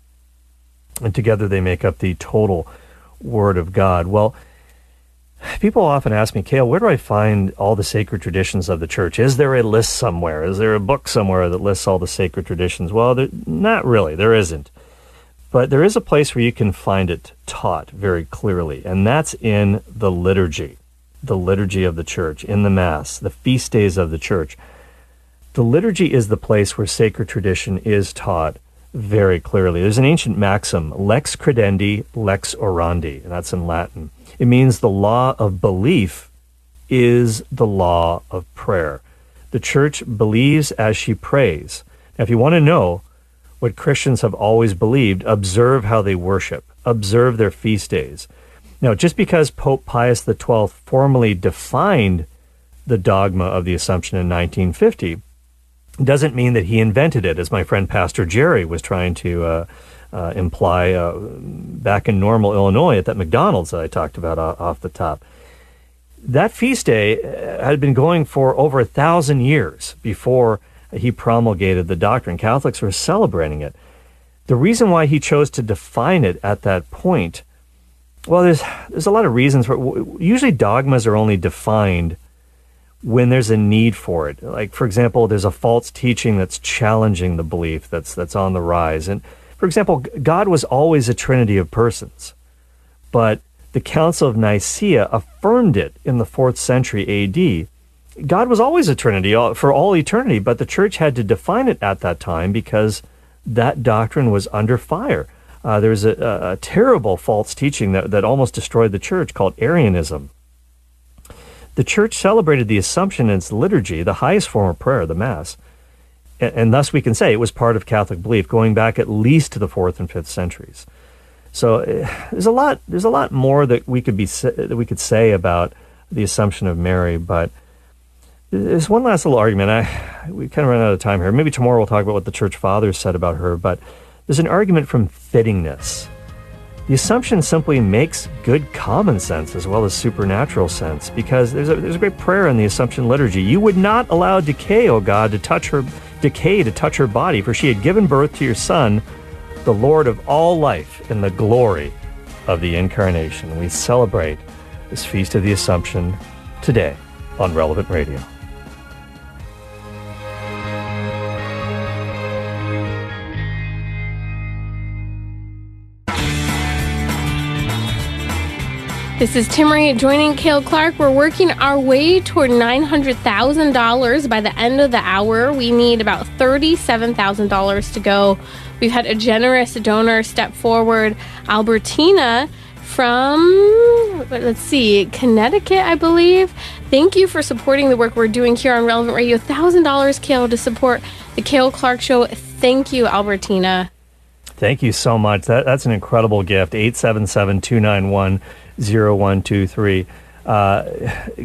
and together they make up the total word of god well people often ask me Cale where do i find all the sacred traditions of the church is there a list somewhere is there a book somewhere that lists all the sacred traditions well there, not really there isn't but there is a place where you can find it taught very clearly and that's in the liturgy the liturgy of the church, in the Mass, the feast days of the church. The liturgy is the place where sacred tradition is taught very clearly. There's an ancient maxim, lex credendi, lex orandi, and that's in Latin. It means the law of belief is the law of prayer. The church believes as she prays. Now, if you want to know what Christians have always believed, observe how they worship, observe their feast days. Now, just because Pope Pius XII formally defined the dogma of the Assumption in 1950 doesn't mean that he invented it, as my friend Pastor Jerry was trying to uh, uh, imply uh, back in Normal, Illinois, at that McDonald's that I talked about off the top. That feast day uh, had been going for over a thousand years before he promulgated the doctrine. Catholics were celebrating it. The reason why he chose to define it at that point well, there's there's a lot of reasons for. Usually, dogmas are only defined when there's a need for it. Like, for example, there's a false teaching that's challenging the belief that's that's on the rise. And for example, God was always a trinity of persons, but the Council of Nicaea affirmed it in the fourth century A.D. God was always a trinity for all eternity, but the church had to define it at that time because that doctrine was under fire. Uh, there was a, a, terrible false teaching that, that almost destroyed the church called Arianism. The church celebrated the Assumption in its liturgy, the highest form of prayer, the Mass, and, and thus we can say it was part of Catholic belief going back at least to the fourth and fifth centuries. So uh, there's a lot there's a lot more that we could be that we could say about the Assumption of Mary, but there's one last little argument. I we kind of run out of time here. Maybe tomorrow we'll talk about what the church fathers said about her, but there's an argument from fittingness. The assumption simply makes good common sense as well as supernatural sense because there's a, there's a great prayer in the Assumption liturgy. You would not allow decay, O God, to touch her decay to touch her body, for she had given birth to your Son, the Lord of all life, in the glory of the Incarnation. We celebrate this feast of the Assumption today on Relevant Radio. This is Timmerie joining Cale Clark. We're working our way toward $900,000 by the end of the hour. We need about $37,000 to go. We've had a generous donor step forward, Albertina from, let's see, Connecticut, I believe. Thank you for supporting the work we're doing here on Relevant Radio. $1,000, Cale, to support the Cale Clark Show. Thank you, Albertina. Thank you so much. That, that's an incredible gift. 877 291 0123. Uh,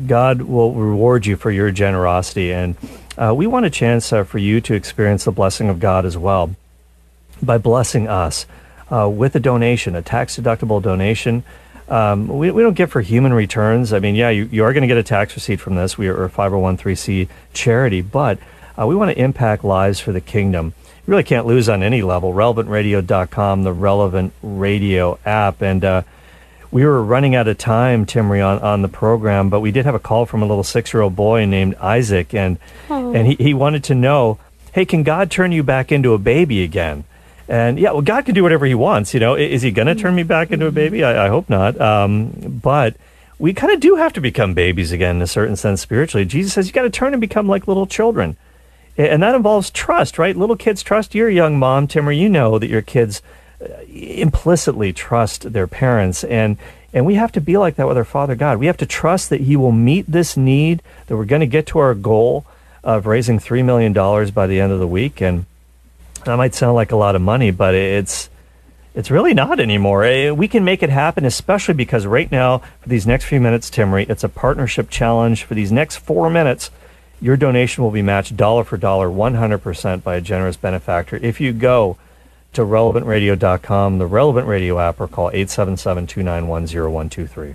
God will reward you for your generosity. And uh, we want a chance uh, for you to experience the blessing of God as well by blessing us uh, with a donation, a tax deductible donation. Um, we, we don't get for human returns. I mean, yeah, you, you are going to get a tax receipt from this. We are a 501c charity, but uh, we want to impact lives for the kingdom. Really can't lose on any level. RelevantRadio.com, the Relevant Radio app. And uh, we were running out of time, Timmerie, on, on the program, but we did have a call from a little six year old boy named Isaac. And, and he, he wanted to know hey, can God turn you back into a baby again? And yeah, well, God can do whatever He wants. You know, is He going to turn me back into a baby? I, I hope not. Um, but we kind of do have to become babies again in a certain sense spiritually. Jesus says you got to turn and become like little children. And that involves trust, right? Little kids trust your young mom, Tim, or you know that your kids uh, implicitly trust their parents. And, and we have to be like that with our Father God. We have to trust that He will meet this need, that we're going to get to our goal of raising $3 million by the end of the week. And that might sound like a lot of money, but it's, it's really not anymore. We can make it happen, especially because right now, for these next few minutes, Timmerie, it's a partnership challenge. For these next four minutes, your donation will be matched dollar for dollar, 100% by a generous benefactor. If you go to relevantradio.com, the Relevant Radio app, or call 877 291 0123.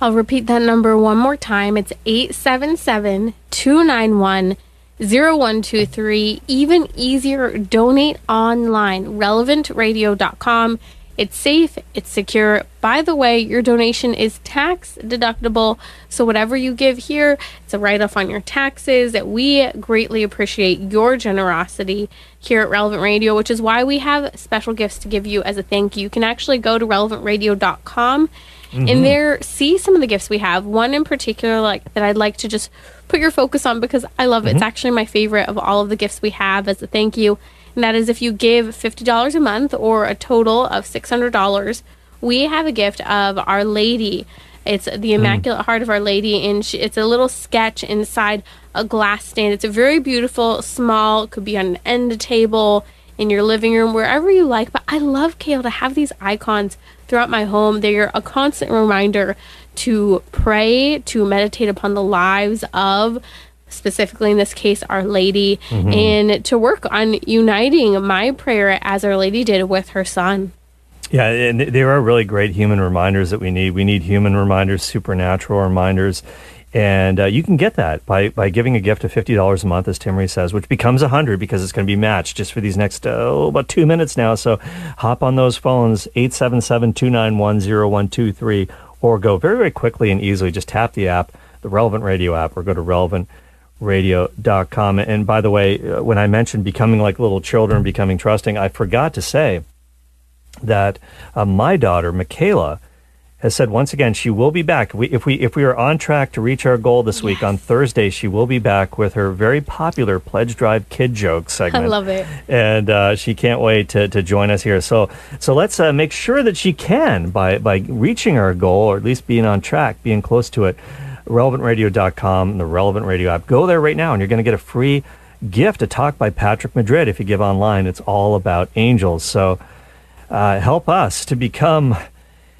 I'll repeat that number one more time. It's 877 291 0123. Even easier, donate online, relevantradio.com. It's safe, it's secure. By the way, your donation is tax deductible. So, whatever you give here, it's a write off on your taxes. We greatly appreciate your generosity here at Relevant Radio, which is why we have special gifts to give you as a thank you. You can actually go to relevantradio.com mm-hmm. and there see some of the gifts we have. One in particular, like that I'd like to just put your focus on because I love it. Mm-hmm. It's actually my favorite of all of the gifts we have as a thank you and that is if you give $50 a month or a total of $600, we have a gift of Our Lady. It's the hmm. Immaculate mm. Heart of Our Lady, and she, it's a little sketch inside a glass stand. It's a very beautiful, small, could be on an end table in your living room, wherever you like. But I love, Cale, to have these icons throughout my home. They're a constant reminder to pray, to meditate upon the lives of specifically in this case, Our Lady, mm-hmm. and to work on uniting my prayer as Our Lady did with her son. Yeah, and there are really great human reminders that we need. We need human reminders, supernatural reminders. And uh, you can get that by, by giving a gift of $50 a month, as Timmerie says, which becomes 100 because it's going to be matched just for these next, uh, oh, about two minutes now. So hop on those phones, 877 291 0123, or go very, very quickly and easily. Just tap the app, the Relevant Radio app, or go to Relevant radio.com. And by the way, uh, when I mentioned becoming like little children, becoming trusting, I forgot to say that uh, my daughter, Michaela, has said once again she will be back. We, if we if we are on track to reach our goal this yes. week on Thursday, she will be back with her very popular Pledge Drive Kid Joke segment. I love it, and uh, she can't wait to, to join us here. So so let's uh, make sure that she can by by reaching our goal or at least being on track, being close to it relevantradio.com, and the Relevant Radio app. Go there right now, and you're going to get a free gift, a talk by Patrick Madrid. If you give online, it's all about angels. So uh, help us to become.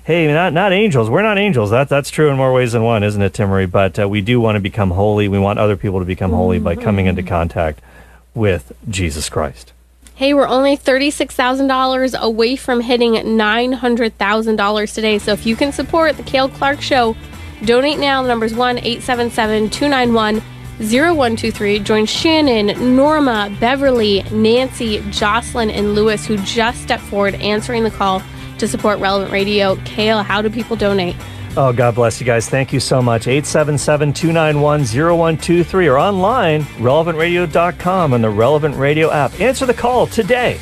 Hey, not not angels. We're not angels. That that's true in more ways than one, isn't it, Timmerie? But uh, we do want to become holy. We want other people to become holy by coming into contact with Jesus Christ. Hey, we're only $36,000 away from hitting $900,000 today. So if you can support the Cale Clark Show, Donate now. The number's 1 877 291 0123. Join Shannon, Norma, Beverly, Nancy, Jocelyn, and Lewis, who just stepped forward answering the call to support Relevant Radio. Cale, how do people donate? Oh, God bless you guys. Thank you so much. 877 291 0123 or online, relevantradio.com and the Relevant Radio app. Answer the call today.